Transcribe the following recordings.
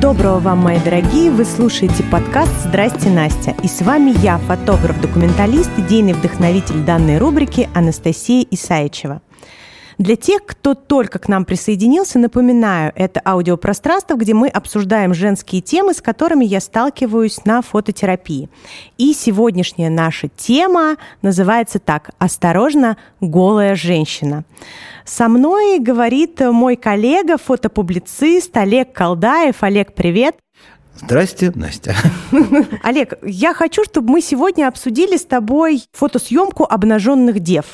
Доброго вам, мои дорогие! Вы слушаете подкаст «Здрасте, Настя». И с вами я, фотограф-документалист, идейный вдохновитель данной рубрики Анастасия Исаичева. Для тех, кто только к нам присоединился, напоминаю, это аудиопространство, где мы обсуждаем женские темы, с которыми я сталкиваюсь на фототерапии. И сегодняшняя наша тема называется так «Осторожно, голая женщина». Со мной говорит мой коллега, фотопублицист Олег Колдаев. Олег, привет. Здрасте, Настя. Олег, я хочу, чтобы мы сегодня обсудили с тобой фотосъемку обнаженных дев.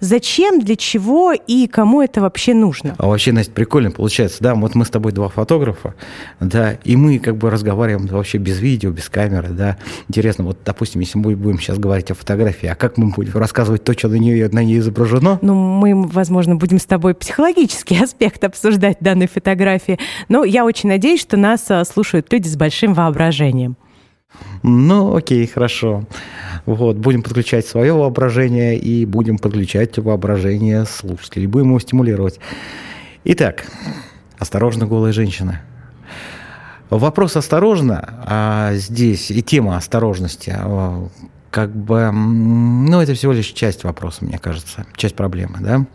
Зачем, для чего и кому это вообще нужно? А вообще, Настя, прикольно получается, да, вот мы с тобой два фотографа, да, и мы как бы разговариваем вообще без видео, без камеры, да. Интересно, вот, допустим, если мы будем сейчас говорить о фотографии, а как мы будем рассказывать то, что на нее, на ней изображено? Ну, мы, возможно, будем с тобой психологический аспект обсуждать данной фотографии, но я очень надеюсь, что нас а, слушают люди с большим воображением. Ну, окей, хорошо. Вот, будем подключать свое воображение и будем подключать воображение слушателей. Будем его стимулировать. Итак, осторожно, голая женщина. Вопрос осторожно, а здесь и тема осторожности, а, как бы, ну, это всего лишь часть вопроса, мне кажется, часть проблемы, да.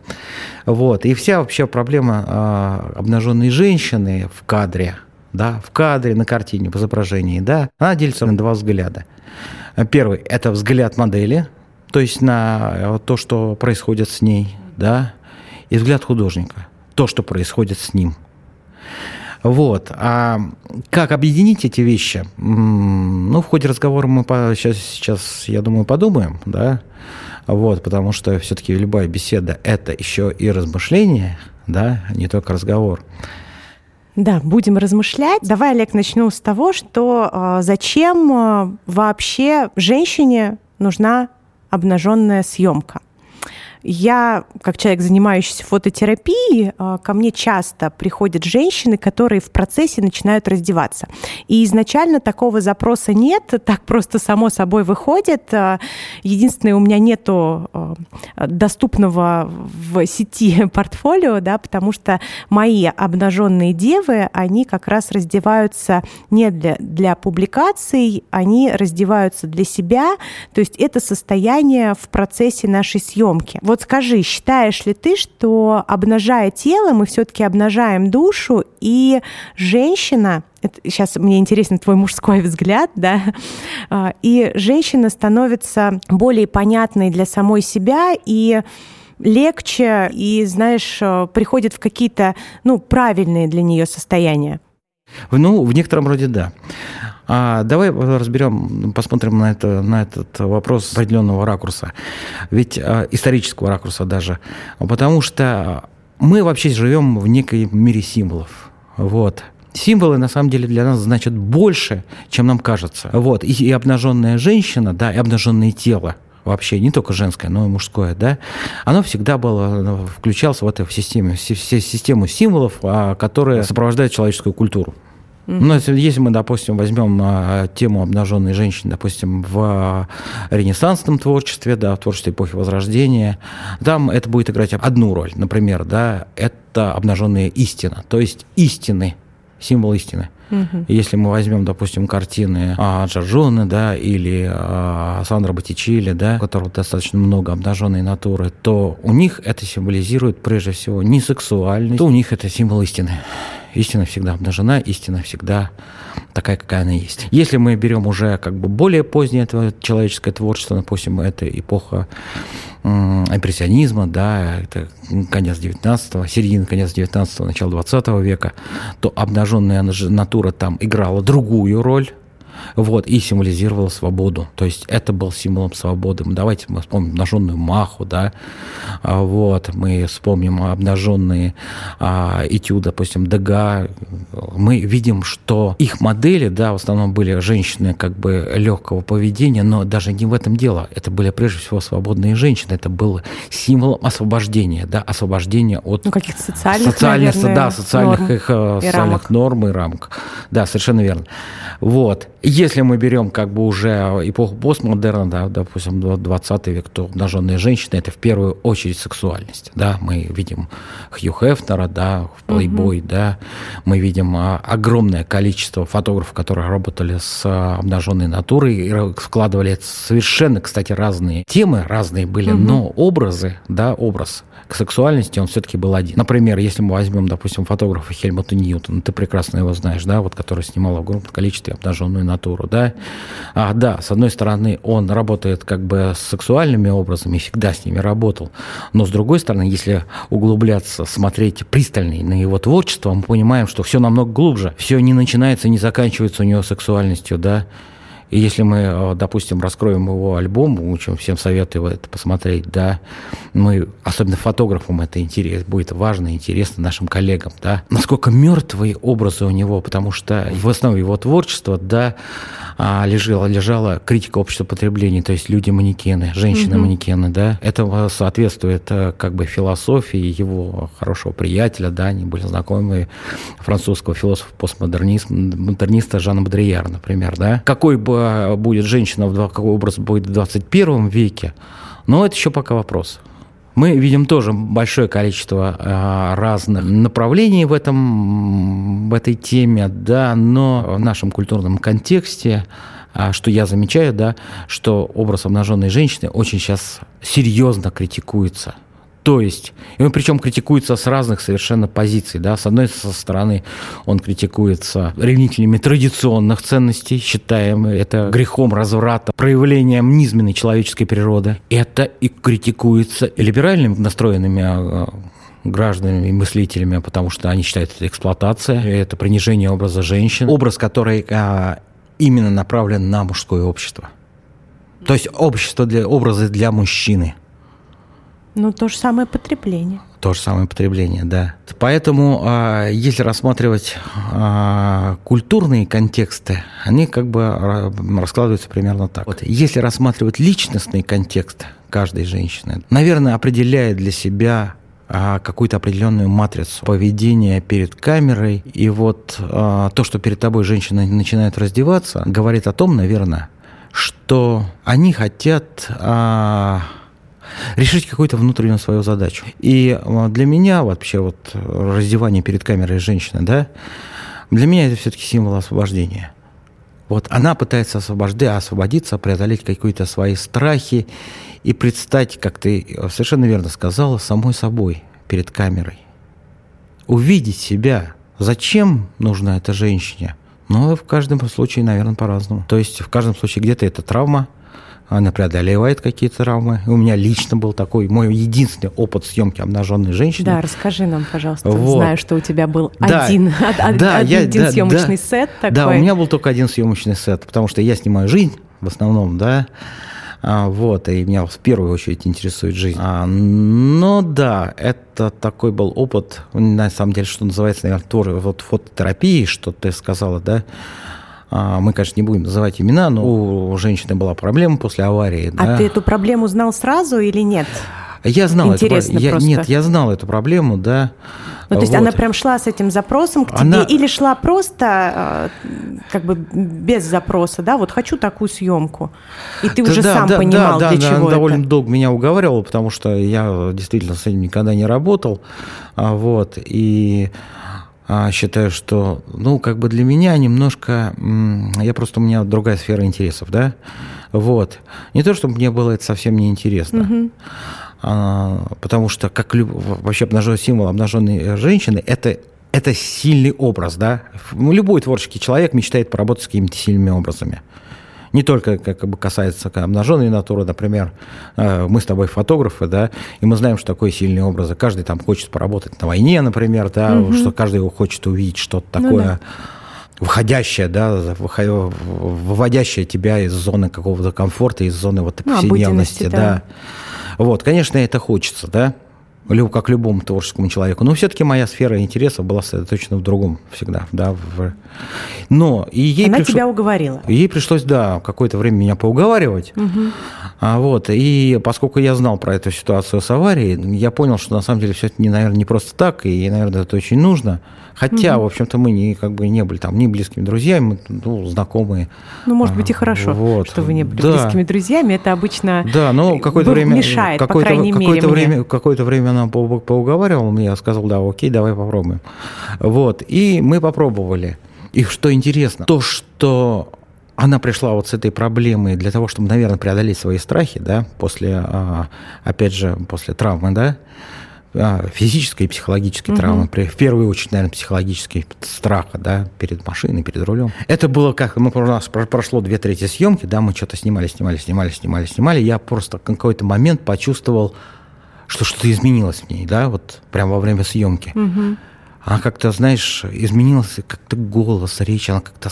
Вот, и вся вообще проблема а, обнаженной женщины в кадре – да, в кадре, на картине, в изображении, да, она делится на два взгляда. Первый – это взгляд модели, то есть на э, то, что происходит с ней, да, и взгляд художника, то, что происходит с ним. Вот. А как объединить эти вещи? Ну, в ходе разговора мы по, сейчас, сейчас, я думаю, подумаем, да, вот, потому что все-таки любая беседа – это еще и размышление, да, не только разговор. Да, будем размышлять. Давай, Олег, начну с того, что э, зачем э, вообще женщине нужна обнаженная съемка. Я, как человек, занимающийся фототерапией, а, ко мне часто приходят женщины, которые в процессе начинают раздеваться. И изначально такого запроса нет, так просто само собой выходит. А, единственное, у меня нету а, доступного в сети портфолио, да, потому что мои обнаженные девы, они как раз раздеваются не для, для публикаций, они раздеваются для себя, то есть это состояние в процессе нашей съемки. Вот скажи, считаешь ли ты, что обнажая тело, мы все-таки обнажаем душу, и женщина это, сейчас мне интересен твой мужской взгляд, да, а, и женщина становится более понятной для самой себя и легче, и, знаешь, э, приходит в какие-то, ну, правильные для нее состояния. Ну, в некотором роде да. А давай разберем, посмотрим на, это, на этот вопрос определенного ракурса, ведь а, исторического ракурса даже, потому что мы вообще живем в некой мире символов. Вот. Символы на самом деле для нас значат больше, чем нам кажется. Вот. И, и обнаженная женщина, да, и обнаженное тело вообще не только женское, но и мужское, да, оно всегда было, включалось в эту систему, в систему символов, а, которые сопровождают человеческую культуру. Ну, если, мы, допустим, возьмем а, тему обнаженной женщины, допустим, в ренессансном творчестве, да, в творчестве эпохи Возрождения, там это будет играть одну роль. Например, да, это обнаженная истина, то есть истины, символ истины. Угу. Если мы возьмем, допустим, картины а, Джорджоне, да, или а, Сандра Боттичелли, да, у которого достаточно много обнаженной натуры, то у них это символизирует прежде всего не сексуальность, то у них это символ истины истина всегда обнажена, истина всегда такая, какая она есть. Если мы берем уже как бы более позднее человеческое творчество, допустим, это эпоха импрессионизма, да, это конец 19-го, середина, конец 19-го, начало 20 века, то обнаженная натура там играла другую роль, вот, и символизировала свободу. То есть это был символом свободы. Давайте мы вспомним обнаженную маху, да, а, вот, мы вспомним обнаженные а, этюды, допустим, Дега. Мы видим, что их модели, да, в основном были женщины как бы легкого поведения, но даже не в этом дело. Это были прежде всего свободные женщины. Это было символом освобождения, да, освобождения от ну, каких-то социальных, социальных, наверное, да, социальных норм их, э, социальных рамок. норм и рамок. Да, совершенно верно. Вот. Если мы берем как бы уже эпоху постмодерна, да, допустим, 20 век, то обнаженные женщины – это в первую очередь сексуальность. Да? Мы видим Хью Хефнера, да, в Playboy, угу. да, мы видим а, огромное количество фотографов, которые работали с а, обнаженной натурой и складывали совершенно, кстати, разные темы, разные были, угу. но образы, да, образ к сексуальности он все-таки был один. Например, если мы возьмем, допустим, фотографа Хельмута Ньютона, ты прекрасно его знаешь, да, вот который снимал в огромном количестве обнаженную натуру, да. А, да, с одной стороны, он работает как бы с сексуальными образами, всегда с ними работал, но с другой стороны, если углубляться, смотреть пристальней на его творчество, мы понимаем, что все намного глубже, все не начинается, не заканчивается у него сексуальностью, да, и если мы, э, допустим, раскроем его альбом, очень всем советую это посмотреть, да, мы, особенно фотографам это интерес, будет важно, интересно нашим коллегам, да, насколько мертвые образы у него, потому что в основе его творчества, да, а, лежала, лежала критика общества потребления, то есть люди-манекены, женщины-манекены, да, это соответствует э, как бы философии его хорошего приятеля, да, они были знакомы французского философа-постмодерниста Жана Бодрияр, например, да. Какой бы будет женщина, какой образ будет в 21 веке, но это еще пока вопрос. Мы видим тоже большое количество э, разных направлений в, этом, в этой теме, да, но в нашем культурном контексте, э, что я замечаю, да, что образ обнаженной женщины очень сейчас серьезно критикуется – то есть, и он причем критикуется с разных совершенно позиций. Да? С одной стороны, он критикуется ревнителями традиционных ценностей, считаем это грехом разврата, проявлением низменной человеческой природы. Это и критикуется либеральными настроенными а, гражданами и мыслителями, потому что они считают это эксплуатация, это принижение образа женщин, образ, который а, именно направлен на мужское общество. То есть общество для образы для мужчины – ну, то же самое потребление. То же самое потребление, да. Поэтому, а, если рассматривать а, культурные контексты, они как бы а, раскладываются примерно так. Вот. Если рассматривать личностный контекст каждой женщины, наверное, определяет для себя какую-то определенную матрицу поведения перед камерой. И вот то, что перед тобой женщина начинает раздеваться, говорит о том, наверное, что они хотят решить какую-то внутреннюю свою задачу. И а, для меня вообще вот раздевание перед камерой женщины, да, для меня это все-таки символ освобождения. Вот она пытается освобождать, освободиться, преодолеть какие-то свои страхи и предстать, как ты совершенно верно сказала, самой собой перед камерой. Увидеть себя. Зачем нужна эта женщине? Ну, в каждом случае, наверное, по-разному. То есть в каждом случае где-то это травма, она преодолевает какие-то травмы. У меня лично был такой мой единственный опыт съемки обнаженной женщины. Да, расскажи нам, пожалуйста. Вот. Знаю, что у тебя был да, один, да, один, я, один да, съемочный да, сет такой. Да, у меня был только один съемочный сет, потому что я снимаю жизнь в основном, да. А, вот, и меня в первую очередь интересует жизнь. А, но да, это такой был опыт, на самом деле, что называется, наверное, твор, вот фототерапии, что ты сказала, да, мы, конечно, не будем называть имена, но у женщины была проблема после аварии. А да. ты эту проблему знал сразу или нет? Я знал Интересно эту, я, Нет, я знал эту проблему, да. Ну, то есть вот. она прям шла с этим запросом к тебе она... или шла просто э, как бы без запроса, да, вот хочу такую съемку, и ты да, уже да, сам да, понимал, да, для да, чего она это? довольно долго меня уговаривала, потому что я действительно с этим никогда не работал, а, вот, и а, считаю, что, ну, как бы для меня немножко, я просто, у меня другая сфера интересов, да, вот. Не то, чтобы мне было это совсем неинтересно, угу. а, потому что как люб, вообще обнаженный символ обнаженной женщины, это это сильный образ, да. Любой творческий человек мечтает поработать с какими-то сильными образами не только как бы касается обнаженной натуры, например, э, мы с тобой фотографы, да, и мы знаем, что такое сильные образы. Каждый там хочет поработать на войне, например, да, угу. что каждый хочет увидеть что-то ну такое. Ну, да входящая, да, выводящая тебя из зоны какого-то комфорта, из зоны вот ну, повседневности, да. да. Вот, конечно, это хочется, да. Как любому творческому человеку. Но все-таки моя сфера интересов была сосредоточена в другом всегда. Да, в... Но и ей Она пришло... тебя уговорила? Ей пришлось, да, какое-то время меня поуговаривать. Угу. А, вот, и поскольку я знал про эту ситуацию с аварией, я понял, что на самом деле все это, не, наверное, не просто так, и, наверное, это очень нужно. Хотя, угу. в общем-то, мы не, как бы не были там ни близкими друзьями, ну, знакомые. Ну, может быть, и хорошо, вот. что вы не были да. близкими друзьями. Это обычно да, но какое-то время, мешает, какое-то, по крайней какое-то мере, время, Какое-то время она поуговаривала меня, сказал, да, окей, давай попробуем. Вот, и мы попробовали. И что интересно, то, что она пришла вот с этой проблемой для того, чтобы, наверное, преодолеть свои страхи, да, после, а, опять же, после травмы, да, а, физической и психологической угу. травмы, в первую очередь, наверное, психологический страха, да, перед машиной, перед рулем. Это было как, мы, у нас прошло две трети съемки, да, мы что-то снимали, снимали, снимали, снимали, снимали, я просто в какой-то момент почувствовал, что что-то изменилось в ней, да, вот прямо во время съемки. Угу. Она как-то, знаешь, изменилась, как-то голос, речь, она как-то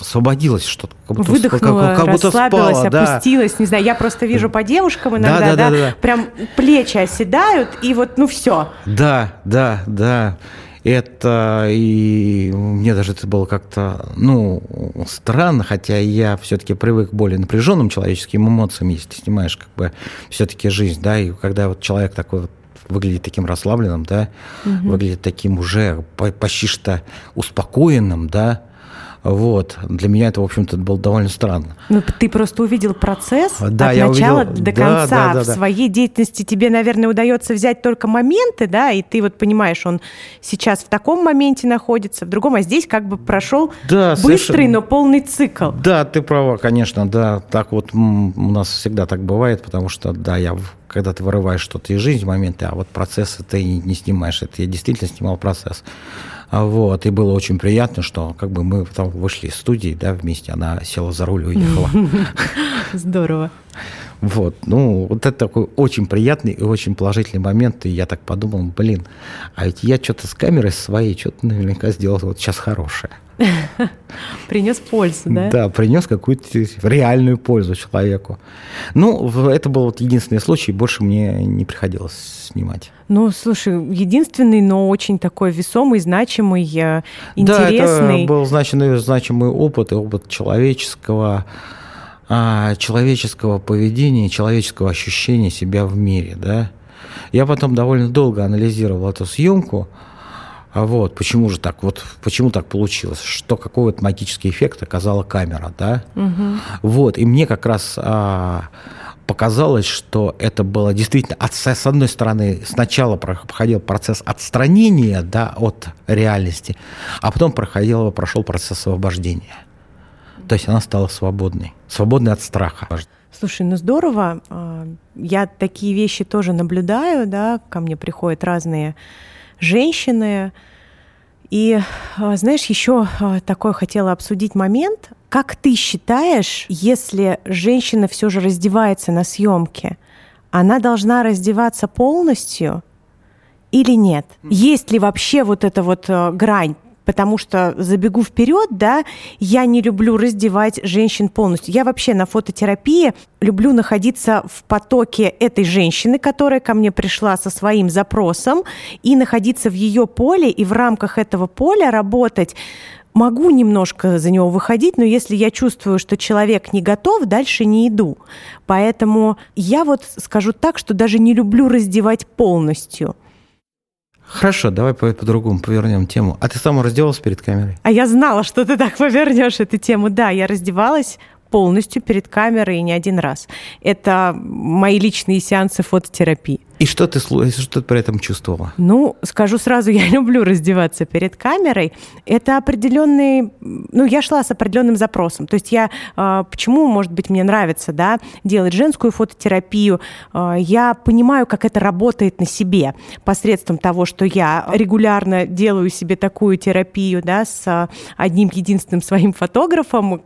освободилась что-то. Как будто, Выдохнула, как, как будто расслабилась, спала, опустилась. Да. Не знаю, я просто вижу по девушкам иногда, да, да, да, да, да, прям плечи оседают, и вот, ну, все. Да, да, да. Это и мне даже это было как-то, ну, странно, хотя я все-таки привык к более напряженным человеческим эмоциям, если ты снимаешь как бы все-таки жизнь, да, и когда вот человек такой вот выглядит таким расслабленным, да, угу. выглядит таким уже почти что успокоенным, да, вот. Для меня это, в общем-то, было довольно странно. Ну, ты просто увидел процесс да, от я начала увидел... до конца. Да, да, да, в своей деятельности тебе, наверное, удается взять только моменты, да, и ты вот понимаешь, он сейчас в таком моменте находится, в другом, а здесь как бы прошел да, быстрый, совершенно... но полный цикл. Да, ты права, конечно, да. Так вот у нас всегда так бывает, потому что, да, я когда ты вырываешь что-то из жизни, моменты, а вот процессы ты не снимаешь. Это я действительно снимал процесс. А вот, и было очень приятно, что как бы мы там вышли из студии, да, вместе, она села за руль и уехала. Здорово. Вот, ну, вот это такой очень приятный и очень положительный момент, и я так подумал, блин, а ведь я что-то с камерой своей что-то наверняка сделал вот сейчас хорошее. Принес пользу, да? Да, принес какую-то реальную пользу человеку. Ну, это был вот единственный случай, больше мне не приходилось снимать. Ну, слушай, единственный, но очень такой весомый, значимый, интересный. Да, это был значимый, значимый опыт, опыт человеческого, а, человеческого поведения, человеческого ощущения себя в мире, да. Я потом довольно долго анализировал эту съемку, вот, почему же так, вот, почему так получилось, что какой вот магический эффект оказала камера, да? Угу. Вот, и мне как раз а, показалось, что это было действительно, от, с одной стороны, сначала проходил процесс отстранения, да, от реальности, а потом проходил, прошел процесс освобождения. То есть она стала свободной, свободной от страха. Слушай, ну здорово. А, я такие вещи тоже наблюдаю, да, ко мне приходят разные женщины. И, а, знаешь, еще а, такой хотела обсудить момент. Как ты считаешь, если женщина все же раздевается на съемке, она должна раздеваться полностью или нет? Есть ли вообще вот эта вот а, грань? Потому что забегу вперед, да, я не люблю раздевать женщин полностью. Я вообще на фототерапии люблю находиться в потоке этой женщины, которая ко мне пришла со своим запросом, и находиться в ее поле, и в рамках этого поля работать могу немножко за него выходить, но если я чувствую, что человек не готов, дальше не иду. Поэтому я вот скажу так, что даже не люблю раздевать полностью. Хорошо, давай по-другому по повернем тему. А ты сама раздевалась перед камерой? А я знала, что ты так повернешь эту тему. Да, я раздевалась полностью перед камерой и не один раз. Это мои личные сеансы фототерапии. И что ты, что ты при этом чувствовала? Ну, скажу сразу, я люблю раздеваться перед камерой. Это определенный... Ну, я шла с определенным запросом. То есть я... А, почему, может быть, мне нравится, да, делать женскую фототерапию? А, я понимаю, как это работает на себе посредством того, что я регулярно делаю себе такую терапию, да, с одним единственным своим фотографом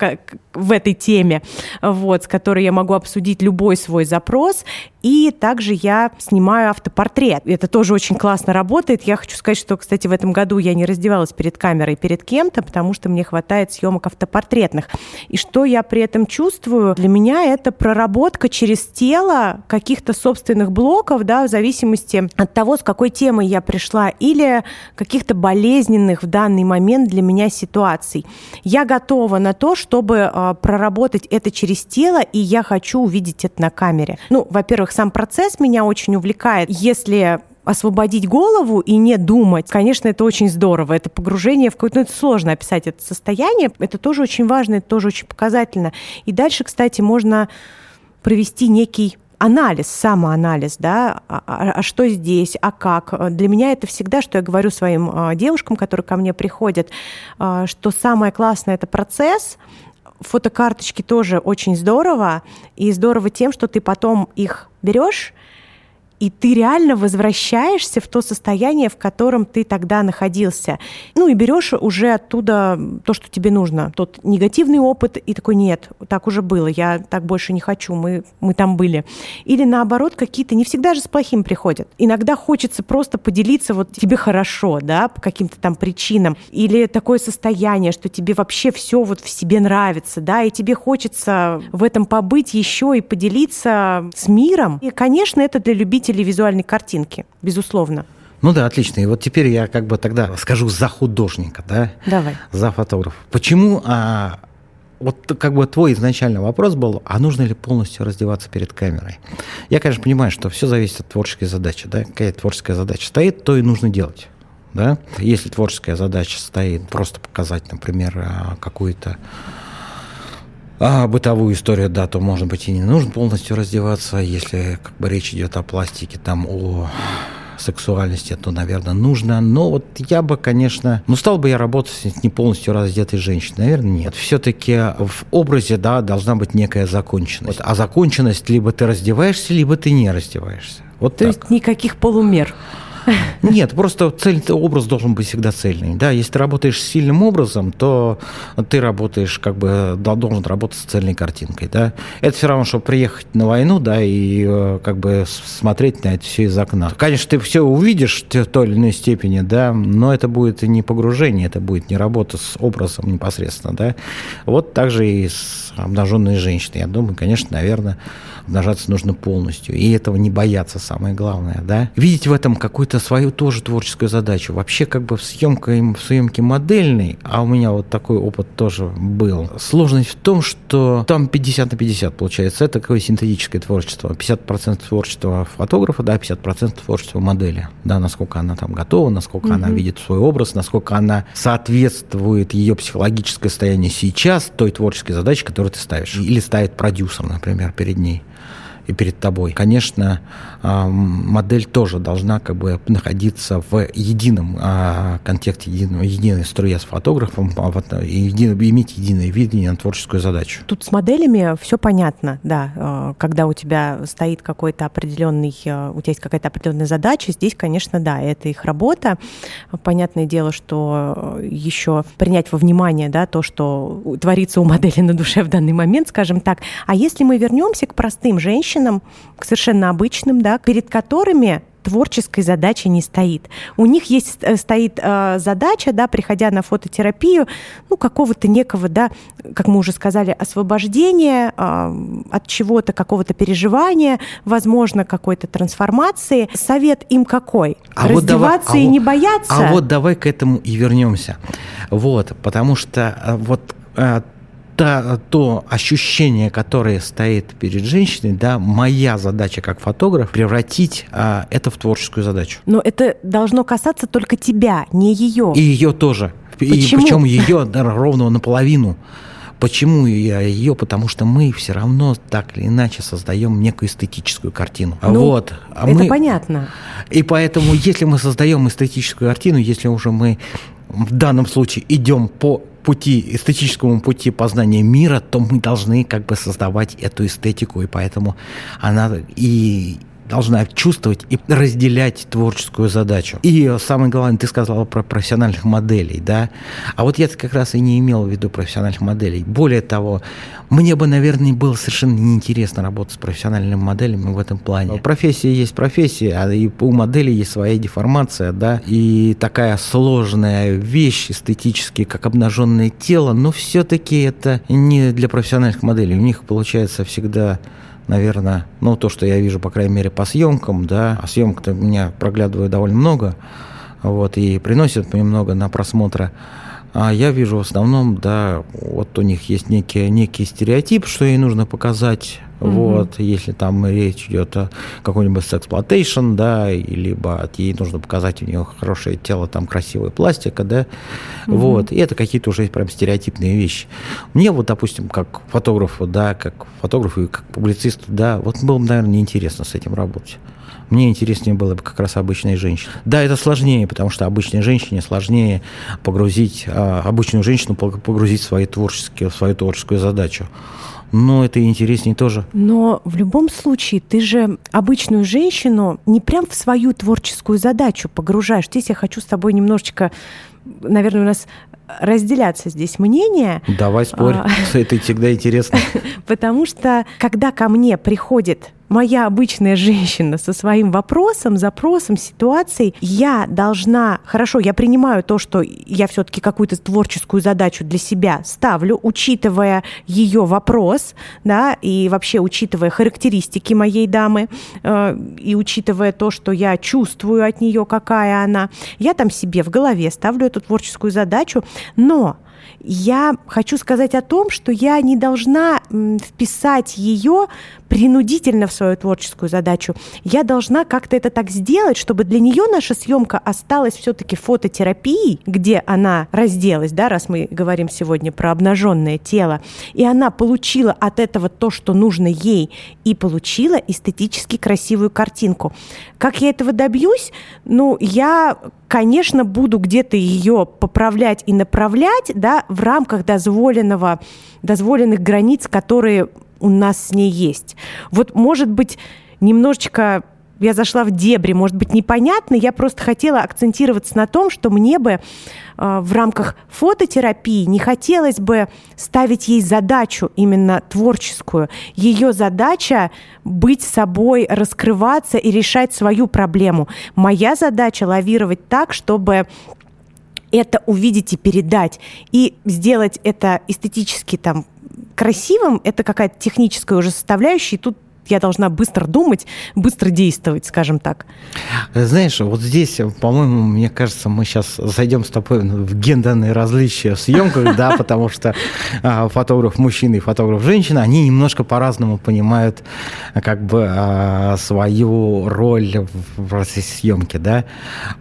в этой теме, вот, с которой я могу обсудить любой свой запрос. И также я снимаю автопортрет. Это тоже очень классно работает. Я хочу сказать, что, кстати, в этом году я не раздевалась перед камерой, перед кем-то, потому что мне хватает съемок автопортретных. И что я при этом чувствую? Для меня это проработка через тело каких-то собственных блоков, да, в зависимости от того, с какой темой я пришла, или каких-то болезненных в данный момент для меня ситуаций. Я готова на то, чтобы э, проработать это через тело, и я хочу увидеть это на камере. Ну, во-первых, сам процесс меня очень увлекает. Если освободить голову и не думать, конечно, это очень здорово. Это погружение в какое-то... Ну, это сложно описать это состояние. Это тоже очень важно, это тоже очень показательно. И дальше, кстати, можно провести некий анализ, самоанализ, да, а, а, а что здесь, а как. Для меня это всегда, что я говорю своим а, девушкам, которые ко мне приходят, а, что самое классное – это процесс, фотокарточки тоже очень здорово, и здорово тем, что ты потом их берешь и ты реально возвращаешься в то состояние, в котором ты тогда находился. Ну и берешь уже оттуда то, что тебе нужно. Тот негативный опыт, и такой, нет, так уже было, я так больше не хочу, мы, мы там были. Или наоборот, какие-то, не всегда же с плохим приходят. Иногда хочется просто поделиться, вот тебе хорошо, да, по каким-то там причинам. Или такое состояние, что тебе вообще все вот в себе нравится, да, и тебе хочется в этом побыть еще и поделиться с миром. И, конечно, это для любителей любители визуальной картинки, безусловно. Ну да, отлично. И вот теперь я как бы тогда скажу за художника, да? Давай. За фотографа. Почему а, вот как бы твой изначальный вопрос был, а нужно ли полностью раздеваться перед камерой? Я, конечно, понимаю, что все зависит от творческой задачи, да? Какая творческая задача стоит, то и нужно делать. Да? Если творческая задача стоит просто показать, например, а, какую-то а бытовую историю, да, то, может быть, и не нужно полностью раздеваться. Если как бы речь идет о пластике, там, о сексуальности, то, наверное, нужно. Но вот я бы, конечно, ну, стал бы я работать с не полностью раздетой женщиной? Наверное, нет. Все-таки в образе, да, должна быть некая законченность. Вот, а законченность либо ты раздеваешься, либо ты не раздеваешься. Вот то так. есть никаких полумер. Нет, просто цель, образ должен быть всегда цельный. Да, если ты работаешь с сильным образом, то ты работаешь, как бы, должен работать с цельной картинкой, да. Это все равно, что приехать на войну, да, и э, как бы смотреть на это все из окна. Конечно, ты все увидишь в той или иной степени, да, но это будет не погружение, это будет не работа с образом непосредственно, да. Вот так же и с обнаженной женщиной. Я думаю, конечно, наверное, обнажаться нужно полностью. И этого не бояться, самое главное, да. Видеть в этом какую-то свою тоже творческую задачу. Вообще, как бы в съемке, в съемке модельной, а у меня вот такой опыт тоже был, сложность в том, что там 50 на 50 получается. Это такое синтетическое творчество. 50% творчества фотографа, да, 50% творчества модели. Да, насколько она там готова, насколько mm-hmm. она видит свой образ, насколько она соответствует ее психологическое состояние сейчас той творческой задаче, которую ты ставишь. Или ставит продюсер, например, перед ней и перед тобой. Конечно, а, модель тоже должна как бы находиться в едином а, контексте, единого, единой струе с фотографом, а, и иметь единое видение на творческую задачу. Тут с моделями все понятно, да. Когда у тебя стоит какой-то определенный, у тебя есть какая-то определенная задача, здесь, конечно, да, это их работа. Понятное дело, что еще принять во внимание, да, то, что творится у модели на душе в данный момент, скажем так. А если мы вернемся к простым женщинам, к совершенно обычным, да, перед которыми творческой задачи не стоит. У них есть э, стоит э, задача, да, приходя на фототерапию, ну какого-то некого, да, как мы уже сказали, освобождения э, от чего-то, какого-то переживания, возможно, какой-то трансформации. Совет им какой? А Раздеваться вот давай, и а не бояться. А вот давай к этому и вернемся. Вот, потому что э, вот э, та, то ощущение, которое стоит перед женщиной, да, моя задача как фотограф превратить а, это в творческую задачу. Но это должно касаться только тебя, не ее. И ее тоже. Почему? И причем ее да, ровно наполовину. Почему я ее? Потому что мы все равно так или иначе создаем некую эстетическую картину. Ну, вот. А это мы... понятно. И поэтому, если мы создаем эстетическую картину, если уже мы в данном случае идем по пути, эстетическому пути познания мира, то мы должны как бы создавать эту эстетику, и поэтому она и должна чувствовать и разделять творческую задачу. И самое главное, ты сказала про профессиональных моделей, да? А вот я как раз и не имел в виду профессиональных моделей. Более того, мне бы, наверное, было совершенно неинтересно работать с профессиональными моделями в этом плане. Профессия есть профессия, а и у модели есть своя деформация, да, и такая сложная вещь эстетически, как обнаженное тело, но все-таки это не для профессиональных моделей. У них получается всегда наверное, ну, то, что я вижу, по крайней мере, по съемкам, да, а съемок-то меня проглядываю довольно много, вот, и приносят мне много на просмотры. А я вижу в основном, да, вот у них есть некий, некий стереотип, что ей нужно показать, mm-hmm. вот, если там речь идет о какой-нибудь сексплотейшн, да, либо ей нужно показать у нее хорошее тело, там красивая пластика, да, mm-hmm. вот, и это какие-то уже прям стереотипные вещи. Мне вот, допустим, как фотографу, да, как фотографу и как публицисту, да, вот было бы, наверное, неинтересно с этим работать. Мне интереснее было бы как раз обычной женщине. Да, это сложнее, потому что обычной женщине сложнее погрузить, а, обычную женщину погрузить в, свои творческие, в свою творческую задачу. Но это интереснее тоже. Но в любом случае ты же обычную женщину не прям в свою творческую задачу погружаешь. Здесь я хочу с тобой немножечко наверное, у нас разделяться здесь мнения. Давай спорь, а, это всегда интересно. Потому что, когда ко мне приходит моя обычная женщина со своим вопросом, запросом, ситуацией, я должна, хорошо, я принимаю то, что я все-таки какую-то творческую задачу для себя ставлю, учитывая ее вопрос, да, и вообще учитывая характеристики моей дамы, э, и учитывая то, что я чувствую от нее, какая она, я там себе в голове ставлю эту творческую задачу, но я хочу сказать о том, что я не должна вписать ее принудительно в свою творческую задачу. Я должна как-то это так сделать, чтобы для нее наша съемка осталась все-таки фототерапией, где она разделась, да, раз мы говорим сегодня про обнаженное тело, и она получила от этого то, что нужно ей, и получила эстетически красивую картинку. Как я этого добьюсь? Ну, я, конечно, буду где-то ее поправлять и направлять, да, в рамках дозволенного, дозволенных границ, которые у нас с ней есть. Вот, может быть, немножечко я зашла в дебри, может быть, непонятно. Я просто хотела акцентироваться на том, что мне бы э, в рамках фототерапии не хотелось бы ставить ей задачу именно творческую. Ее задача быть собой, раскрываться и решать свою проблему. Моя задача лавировать так, чтобы это увидеть и передать, и сделать это эстетически там красивым, это какая-то техническая уже составляющая, и тут я должна быстро думать, быстро действовать, скажем так. Знаешь, вот здесь, по-моему, мне кажется, мы сейчас зайдем с тобой в гендерные различия в съемках, да, потому что а, фотограф мужчина и фотограф женщина, они немножко по-разному понимают как бы а, свою роль в процессе съемки, да.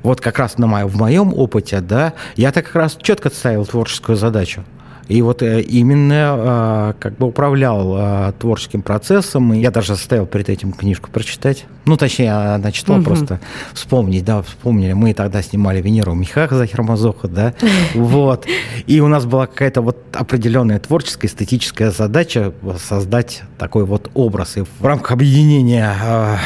Вот как раз на моем, в моем опыте, да, я так как раз четко ставил творческую задачу. И вот э, именно а, как бы управлял а, творческим процессом. И я даже заставил перед этим книжку прочитать. Ну, точнее, она читала угу. просто вспомнить, да, вспомнили. Мы тогда снимали Венеру Михаха за Хермозоха, да, вот. И у нас была какая-то вот определенная творческая, эстетическая задача создать такой вот образ. И в рамках объединения а,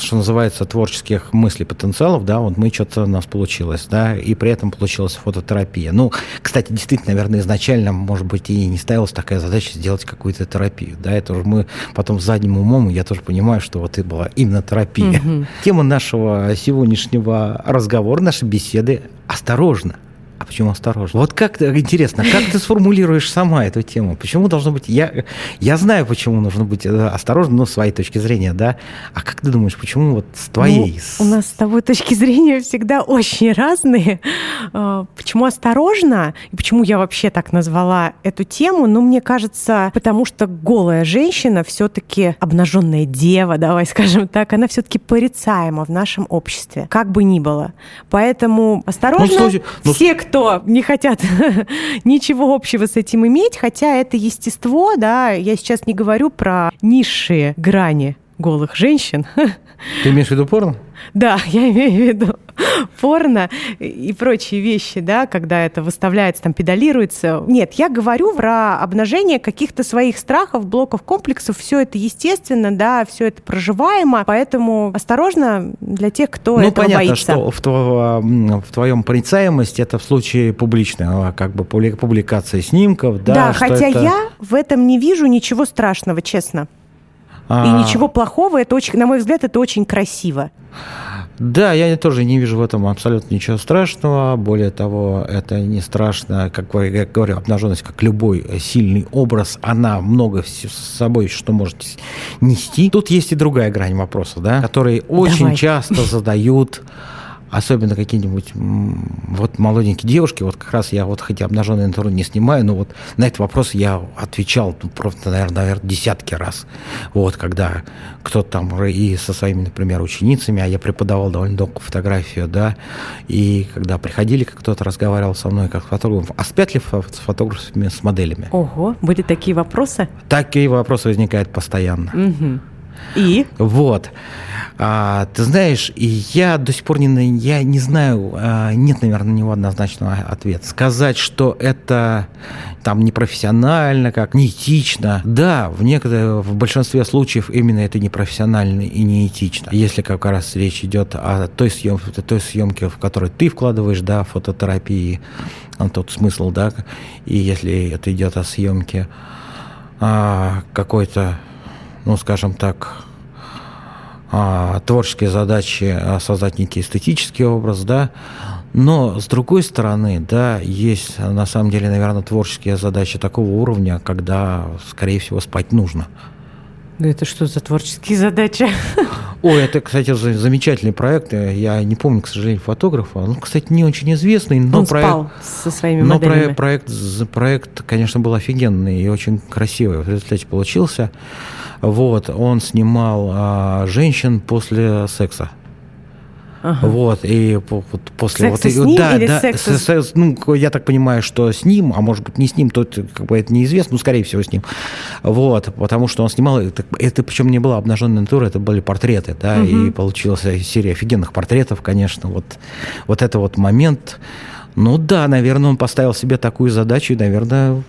что называется, творческих мыслей, потенциалов, да, вот мы что-то у нас получилось, да, и при этом получилась фототерапия. Ну, кстати, действительно, наверное, изначально, может быть, и не ставилась такая задача сделать какую-то терапию, да, это уже мы потом задним умом, я тоже понимаю, что вот это была именно терапия. Угу. Тема нашего сегодняшнего разговора, нашей беседы «Осторожно». А почему осторожно? Вот как интересно, как ты сформулируешь сама эту тему? Почему должно быть... Я, я знаю, почему нужно быть э, осторожным, но с своей точки зрения, да? А как ты думаешь, почему вот с твоей? Ну, у нас с тобой точки зрения всегда очень разные. А, почему осторожно? И почему я вообще так назвала эту тему? Ну, мне кажется, потому что голая женщина все-таки обнаженная дева, давай скажем так, она все-таки порицаема в нашем обществе, как бы ни было. Поэтому осторожно. Ну, слушай, ну, все, кто не хотят ничего общего с этим иметь, хотя это естество, да, я сейчас не говорю про низшие грани голых женщин. Ты имеешь в виду порно? Да, я имею в виду порно и прочие вещи, да, когда это выставляется, там, педалируется. Нет, я говорю про обнажение каких-то своих страхов, блоков, комплексов. Все это естественно, да, все это проживаемо, поэтому осторожно для тех, кто ну, этого понятно, боится. что в, тво, в твоем проницаемости это в случае публичного, как бы публикации снимков, да. Да, хотя это... я в этом не вижу ничего страшного, честно. А... И ничего плохого, это очень, на мой взгляд, это очень красиво. Да, я тоже не вижу в этом абсолютно ничего страшного. Более того, это не страшно, как я говорю, обнаженность, как любой сильный образ, она много с собой что может нести. Тут есть и другая грань вопроса, да, который очень Давай. часто задают особенно какие-нибудь вот молоденькие девушки, вот как раз я вот хотя обнаженный натуру не снимаю, но вот на этот вопрос я отвечал ну, просто, наверное, наверное, десятки раз. Вот, когда кто-то там и со своими, например, ученицами, а я преподавал довольно долго фотографию, да, и когда приходили, кто-то разговаривал со мной как фотограф, а спят ли с фотографами, с моделями? Ого, были такие вопросы? Такие вопросы возникают постоянно. Угу. И? Вот. А, ты знаешь, и я до сих пор не, я не знаю, а, нет, наверное, на него однозначного ответа. Сказать, что это там непрофессионально, как неэтично. Да, в некоторых, в большинстве случаев именно это непрофессионально и неэтично. Если как раз речь идет о той съемке, той съемке, в которой ты вкладываешь, да, фототерапии, тот смысл, да, и если это идет о съемке а, какой-то, ну, скажем так, а, творческие задачи а, создать некий эстетический образ, да, но с другой стороны, да, есть на самом деле, наверное, творческие задачи такого уровня, когда, скорее всего, спать нужно. Ну это что за творческие задачи? Ой, это, кстати, замечательный проект. Я не помню, к сожалению, фотографа. Ну, кстати, не очень известный, но Он проект, спал со своими но моделями. проект, проект, проект, конечно, был офигенный и очень красивый в результате получился. Вот, он снимал а, женщин после секса. Ага. Вот, и вот после... Секса вот, с ним да, или да, секса с, с, ну, я так понимаю, что с ним, а может быть не с ним, тут как бы это неизвестно, ну, скорее всего, с ним. Вот, потому что он снимал, это, это причем не была обнаженная натура, это были портреты, да, угу. и получилась серия офигенных портретов, конечно, вот, вот это вот момент, ну да, наверное, он поставил себе такую задачу, и, наверное,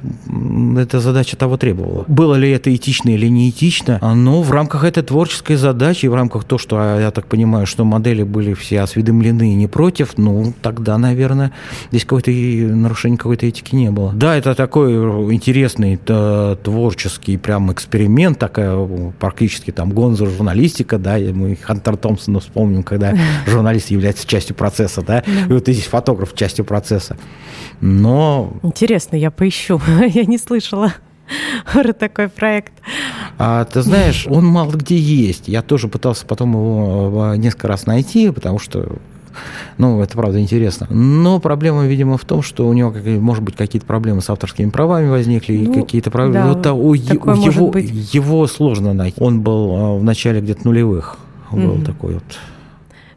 эта задача того требовала. Было ли это этично или не этично? Ну, в рамках этой творческой задачи, в рамках того, что, а, я так понимаю, что модели были все осведомлены и не против, ну, тогда, наверное, здесь какое-то нарушение какой-то этики не было. Да, это такой интересный творческий прям эксперимент, такая практически там гонза журналистика, да, мы Хантер Томпсона вспомним, когда журналист является частью процесса, да, и вот здесь фотограф частью процесса процесса. Но... Интересно, я поищу. я не слышала про такой проект. А, ты знаешь, он мало где есть. Я тоже пытался потом его э, несколько раз найти, потому что ну, это правда интересно. Но проблема, видимо, в том, что у него, может быть, какие-то проблемы с авторскими правами возникли, ну, какие-то проблемы. Да, вот, у, у его, его сложно найти. Он был э, в начале где-то нулевых. Был mm-hmm. такой вот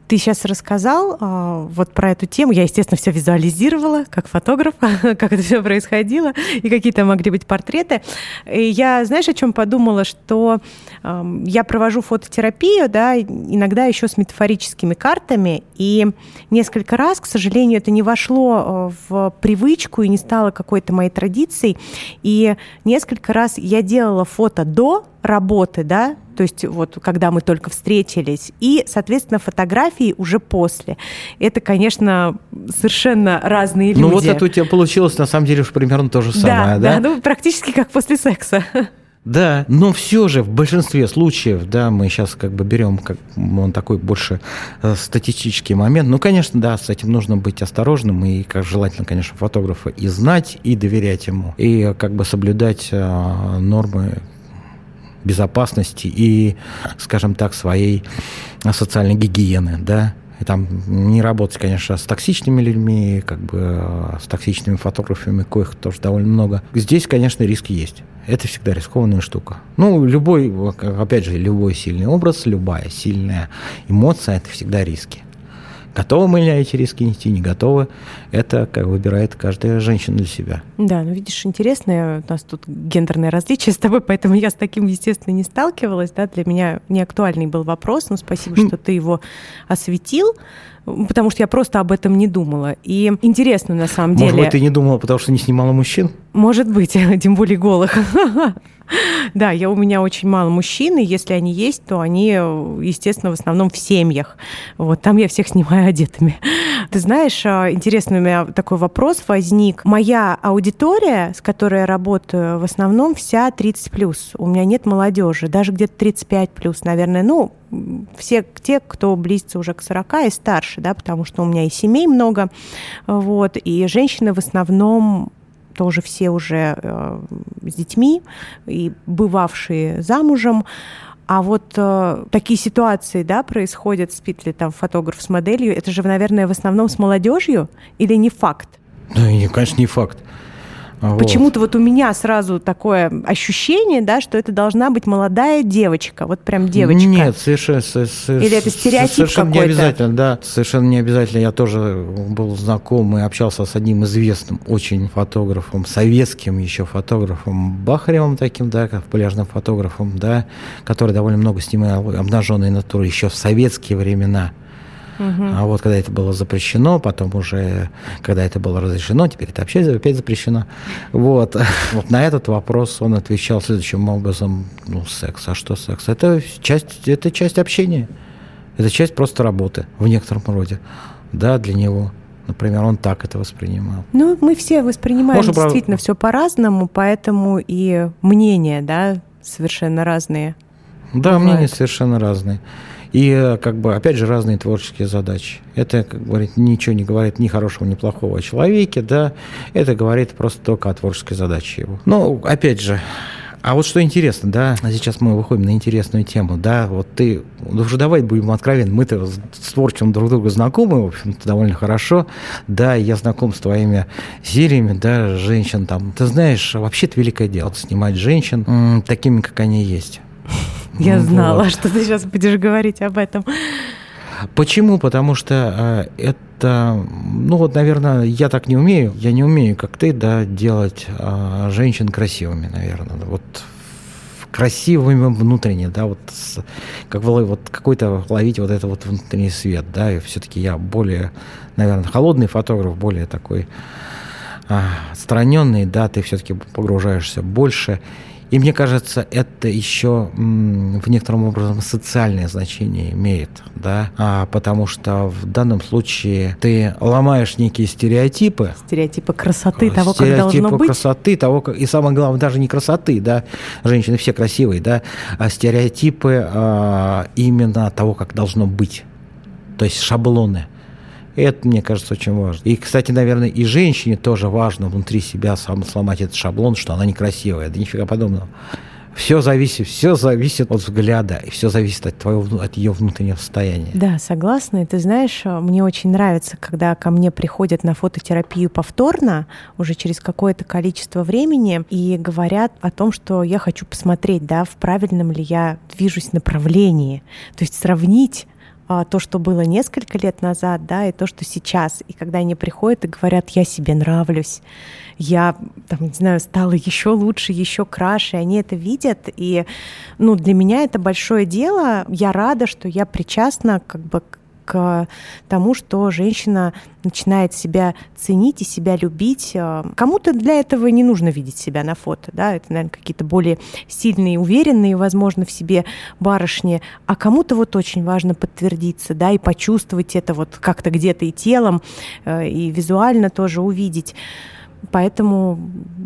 ты сейчас рассказал а, вот про эту тему. Я, естественно, все визуализировала, как фотограф, как это все происходило, и какие-то могли быть портреты. И я, знаешь, о чем подумала, что э, я провожу фототерапию, да, иногда еще с метафорическими картами, и несколько раз, к сожалению, это не вошло в привычку и не стало какой-то моей традицией. И несколько раз я делала фото до работы, да, то есть вот когда мы только встретились, и, соответственно, фотографии уже после. Это, конечно, совершенно разные люди. Ну вот это у тебя получилось, на самом деле, уж примерно то же самое, да? Да, ну практически как после секса. Да, но все же в большинстве случаев, да, мы сейчас как бы берем как он такой больше э, статистический момент. Ну, конечно, да, с этим нужно быть осторожным и, как желательно, конечно, фотографа и знать, и доверять ему, и как бы соблюдать э, нормы безопасности и, скажем так, своей социальной гигиены, да, и там не работать, конечно, с токсичными людьми, как бы с токсичными фотографами, коих тоже довольно много. Здесь, конечно, риски есть. Это всегда рискованная штука. Ну, любой, опять же, любой сильный образ, любая сильная эмоция – это всегда риски Готовы мы ли эти риски нести, не готовы, это как выбирает каждая женщина для себя. Да, ну видишь, интересное, у нас тут гендерное различие с тобой, поэтому я с таким, естественно, не сталкивалась, да, для меня не актуальный был вопрос, но спасибо, что ты его осветил потому что я просто об этом не думала. И интересно, на самом деле... Может быть, ты не думала, потому что не снимала мужчин? Может быть, тем более голых. Да, я у меня очень мало мужчин, и если они есть, то они, естественно, в основном в семьях. Вот там я всех снимаю одетыми. Ты знаешь, а, интересный у меня такой вопрос возник. Моя аудитория, с которой я работаю, в основном вся 30 плюс. У меня нет молодежи, даже где-то 35 плюс, наверное. Ну, все те, кто близится уже к 40 и старше, да, потому что у меня и семей много, вот, и женщины в основном тоже все уже э, с детьми и бывавшие замужем. А вот э, такие ситуации, да, происходят, спит ли там фотограф с моделью, это же, наверное, в основном с молодежью или не факт? Да, конечно, не факт. Вот. Почему-то вот у меня сразу такое ощущение, да, что это должна быть молодая девочка, вот прям девочка. Нет, совершенно... Или это стереотип Совершенно не обязательно, да. Совершенно не обязательно. Я тоже был знаком и общался с одним известным очень фотографом, советским еще фотографом, Бахаревым таким, да, как пляжным фотографом, да, который довольно много снимал обнаженные натуры еще в советские времена. Угу. А вот когда это было запрещено, потом уже, когда это было разрешено, теперь это вообще опять запрещено. Вот. вот на этот вопрос он отвечал следующим образом. Ну, секс. А что секс? Это часть, это часть общения. Это часть просто работы в некотором роде. Да, для него. Например, он так это воспринимал. Ну, мы все воспринимаем Может, действительно прав... все по-разному, поэтому и мнения, да, совершенно разные. Да, бывают. мнения совершенно разные. И э, как бы, опять же, разные творческие задачи. Это, как говорит, ничего не говорит ни хорошего, ни плохого о человеке, да, это говорит просто только о творческой задаче его. Ну, опять же, а вот что интересно, да, сейчас мы выходим на интересную тему, да, вот ты, ну уже давай будем откровенны, мы-то с творчеством друг друга знакомы, в общем-то, довольно хорошо, да, я знаком с твоими сериями, да, женщин там, ты знаешь, вообще это великое дело, снимать женщин м, такими, как они есть. Я знала, вот. что ты сейчас будешь говорить об этом. Почему? Потому что э, это, ну вот, наверное, я так не умею. Я не умею, как ты, да, делать э, женщин красивыми, наверное. Вот красивыми внутренне, да, вот как вот какой-то ловить вот это вот внутренний свет, да, и все-таки я более, наверное, холодный фотограф, более такой а, отстраненный, да, ты все-таки погружаешься больше и мне кажется, это еще в некотором образом социальное значение имеет, да, а, потому что в данном случае ты ломаешь некие стереотипы. Стереотипы красоты того, как должно быть. красоты того, как, и самое главное, даже не красоты, да, женщины все красивые, да, а стереотипы а, именно того, как должно быть, то есть шаблоны. Это, мне кажется, очень важно. И, кстати, наверное, и женщине тоже важно внутри себя сам сломать этот шаблон, что она некрасивая. Да нифига подобного. Все зависит, все зависит от взгляда, и все зависит от твоего, от ее внутреннего состояния. Да, согласна. И ты знаешь, мне очень нравится, когда ко мне приходят на фототерапию повторно, уже через какое-то количество времени, и говорят о том, что я хочу посмотреть, да, в правильном ли я движусь направлении. То есть сравнить то, что было несколько лет назад, да, и то, что сейчас. И когда они приходят и говорят, я себе нравлюсь, я, там, не знаю, стала еще лучше, еще краше, они это видят, и, ну, для меня это большое дело. Я рада, что я причастна как бы к тому, что женщина начинает себя ценить и себя любить. Э, кому-то для этого не нужно видеть себя на фото, да, это, наверное, какие-то более сильные, уверенные, возможно, в себе барышни, а кому-то вот очень важно подтвердиться, да, и почувствовать это вот как-то где-то и телом, э, и визуально тоже увидеть. Поэтому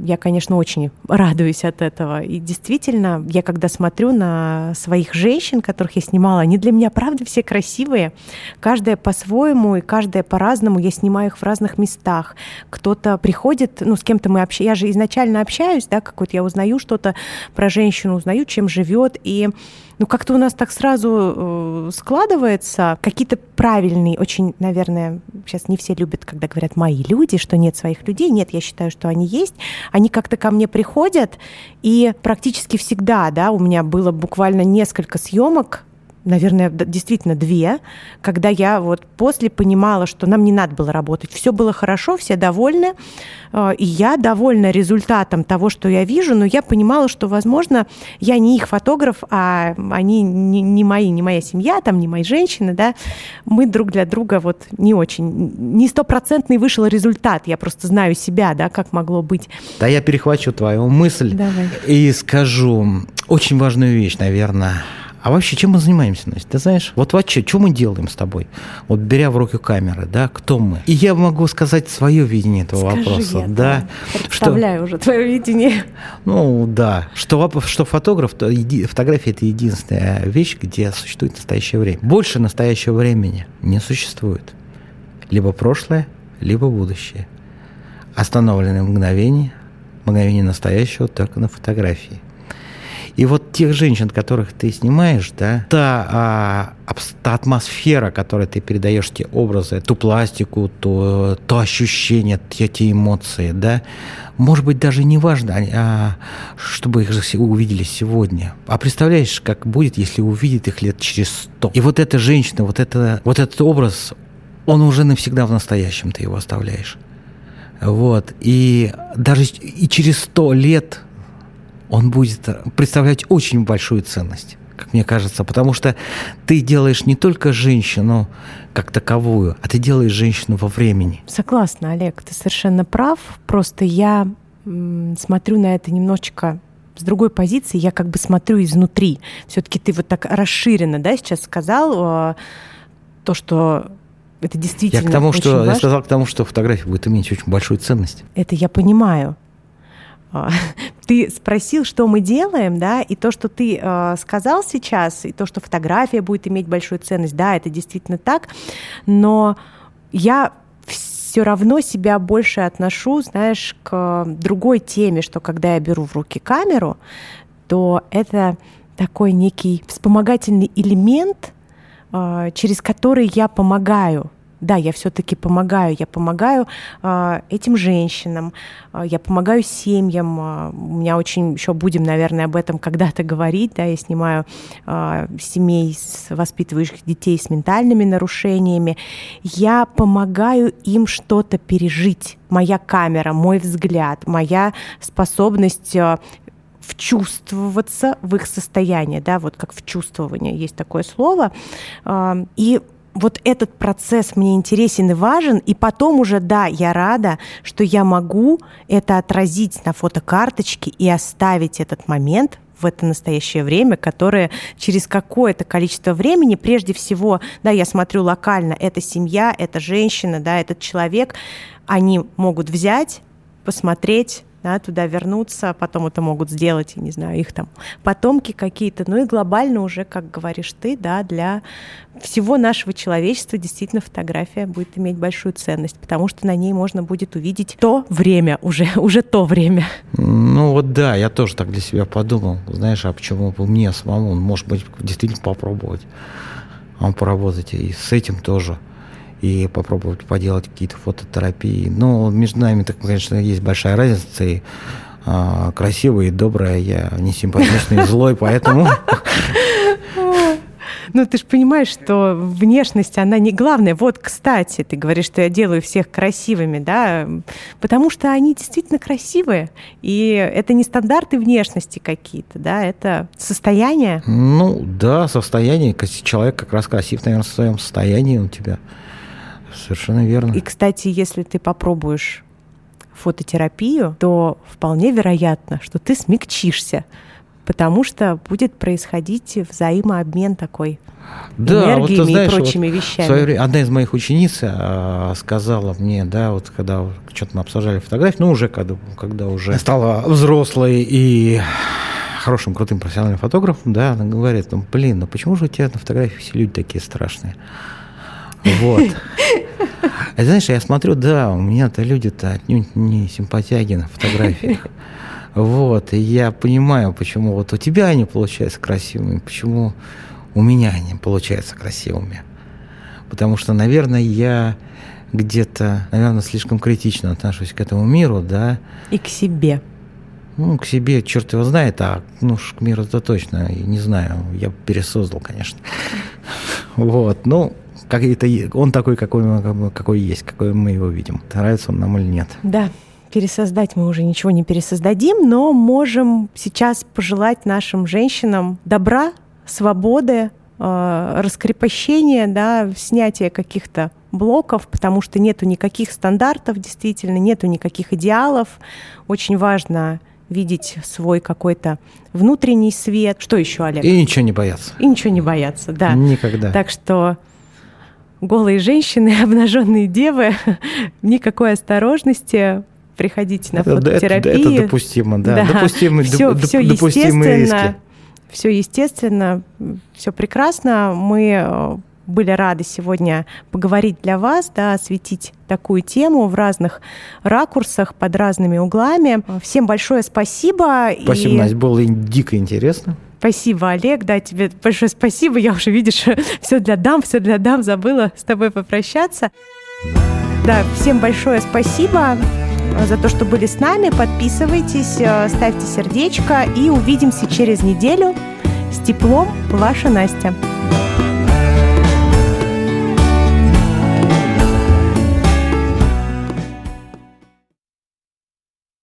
я, конечно, очень радуюсь от этого. И действительно, я когда смотрю на своих женщин, которых я снимала, они для меня, правда, все красивые. Каждая по-своему и каждая по-разному. Я снимаю их в разных местах. Кто-то приходит, ну, с кем-то мы общаемся. Я же изначально общаюсь, да, какой-то я узнаю что-то про женщину, узнаю, чем живет. И ну, как-то у нас так сразу э, складывается. Какие-то правильные, очень, наверное, сейчас не все любят, когда говорят «мои люди», что нет своих людей. Нет, я считаю, что они есть. Они как-то ко мне приходят, и практически всегда, да, у меня было буквально несколько съемок наверное, действительно две, когда я вот после понимала, что нам не надо было работать. Все было хорошо, все довольны, э, и я довольна результатом того, что я вижу, но я понимала, что, возможно, я не их фотограф, а они не, не мои, не моя семья, там, не мои женщины, да, мы друг для друга вот не очень, не стопроцентный вышел результат, я просто знаю себя, да, как могло быть. Да, я перехвачу твою мысль Давай. и скажу очень важную вещь, наверное, а вообще, чем мы занимаемся, Настя? Ты знаешь, вот вообще, что мы делаем с тобой? Вот беря в руки камеры, да, кто мы? И я могу сказать свое видение этого Скажи, вопроса. Я, да, представляю что, уже твое видение. Ну, да. Что, что фотограф, то еди, фотография – это единственная вещь, где существует настоящее время. Больше настоящего времени не существует. Либо прошлое, либо будущее. Остановленное мгновение, мгновение настоящего только на фотографии – и вот тех женщин, которых ты снимаешь, да, та, а, та атмосфера, которой ты передаешь, те образы, ту пластику, то, то ощущение, те, те эмоции, да, может быть, даже не важно, а, чтобы их увидели сегодня. А представляешь, как будет, если увидит их лет через сто. И вот эта женщина, вот, это, вот этот образ, он уже навсегда в настоящем ты его оставляешь. Вот. И даже и через сто лет он будет представлять очень большую ценность как мне кажется, потому что ты делаешь не только женщину как таковую, а ты делаешь женщину во времени. Согласна, Олег, ты совершенно прав. Просто я смотрю на это немножечко с другой позиции, я как бы смотрю изнутри. Все-таки ты вот так расширенно, да, сейчас сказал э, то, что это действительно. Я к тому, что важно. я сказал к тому, что фотография будет иметь очень большую ценность. Это я понимаю. А, ты спросил, что мы делаем, да, и то, что ты э, сказал сейчас, и то, что фотография будет иметь большую ценность, да, это действительно так, но я все равно себя больше отношу, знаешь, к другой теме, что когда я беру в руки камеру, то это такой некий вспомогательный элемент, э, через который я помогаю да, я все-таки помогаю, я помогаю э, этим женщинам, э, я помогаю семьям. Э, у меня очень еще будем, наверное, об этом когда-то говорить. Да, я снимаю э, семей, с, воспитывающих детей с ментальными нарушениями. Я помогаю им что-то пережить. Моя камера, мой взгляд, моя способность вчувствоваться в их состояние, да, вот как в чувствование есть такое слово. И вот этот процесс мне интересен и важен, и потом уже, да, я рада, что я могу это отразить на фотокарточке и оставить этот момент в это настоящее время, которое через какое-то количество времени, прежде всего, да, я смотрю локально, это семья, это женщина, да, этот человек, они могут взять, посмотреть, да, туда вернуться, потом это могут сделать, я не знаю, их там потомки какие-то, ну и глобально уже, как говоришь ты, да, для всего нашего человечества действительно фотография будет иметь большую ценность, потому что на ней можно будет увидеть то время, уже, уже то время. Ну вот да, я тоже так для себя подумал, знаешь, а почему бы мне самому, может быть, действительно попробовать, а поработать и с этим тоже и попробовать поделать какие-то фототерапии. Но между нами, так, конечно, есть большая разница, и а, красивая и добрая, я не симпатичный и злой, поэтому... Ну, ты же понимаешь, что внешность, она не главная. Вот, кстати, ты говоришь, что я делаю всех красивыми, да, потому что они действительно красивые. И это не стандарты внешности какие-то, да, это состояние. Ну, да, состояние. Человек как раз красив, наверное, в своем состоянии у тебя. Совершенно верно. И, кстати, если ты попробуешь фототерапию, то вполне вероятно, что ты смягчишься, потому что будет происходить взаимообмен такой да, энергиями вот, знаешь, и прочими вот вещами. Свое, одна из моих учениц а, сказала мне, да, вот когда что-то мы обсуждали фотографии, ну уже когда, когда уже стала взрослой и хорошим, крутым профессиональным фотографом, да, она говорит, ну, блин, ну почему же у тебя на фотографии все люди такие страшные? Вот. А знаешь, я смотрю, да, у меня-то люди-то отнюдь не симпатяги на фотографиях. Вот, и я понимаю, почему вот у тебя они получаются красивыми, почему у меня они получаются красивыми. Потому что, наверное, я где-то, наверное, слишком критично отношусь к этому миру, да. И к себе. Ну, к себе черт его знает, а ну, к миру это точно, не знаю, я пересоздал, конечно. Вот, ну, как это, он такой, какой, какой есть, какой мы его видим. Нравится он нам или нет. Да, пересоздать мы уже ничего не пересоздадим, но можем сейчас пожелать нашим женщинам добра, свободы, э, раскрепощения, да, снятия каких-то блоков, потому что нету никаких стандартов, действительно, нету никаких идеалов. Очень важно видеть свой какой-то внутренний свет. Что еще, Олег? И ничего не бояться. И ничего не бояться, да. Никогда. Так что голые женщины, обнаженные девы, никакой осторожности, приходите на фототерапию. Это, это допустимо, да. да. Допустимый, все, доп, все допустимые риски. Все естественно, все прекрасно. Мы э, были рады сегодня поговорить для вас, да, осветить такую тему в разных ракурсах, под разными углами. Всем большое спасибо. Спасибо, и... Настя, было дико интересно. Спасибо, Олег, да, тебе большое спасибо. Я уже, видишь, все для дам, все для дам, забыла с тобой попрощаться. Да, всем большое спасибо за то, что были с нами. Подписывайтесь, э, ставьте сердечко и увидимся через неделю. С теплом, ваша Настя.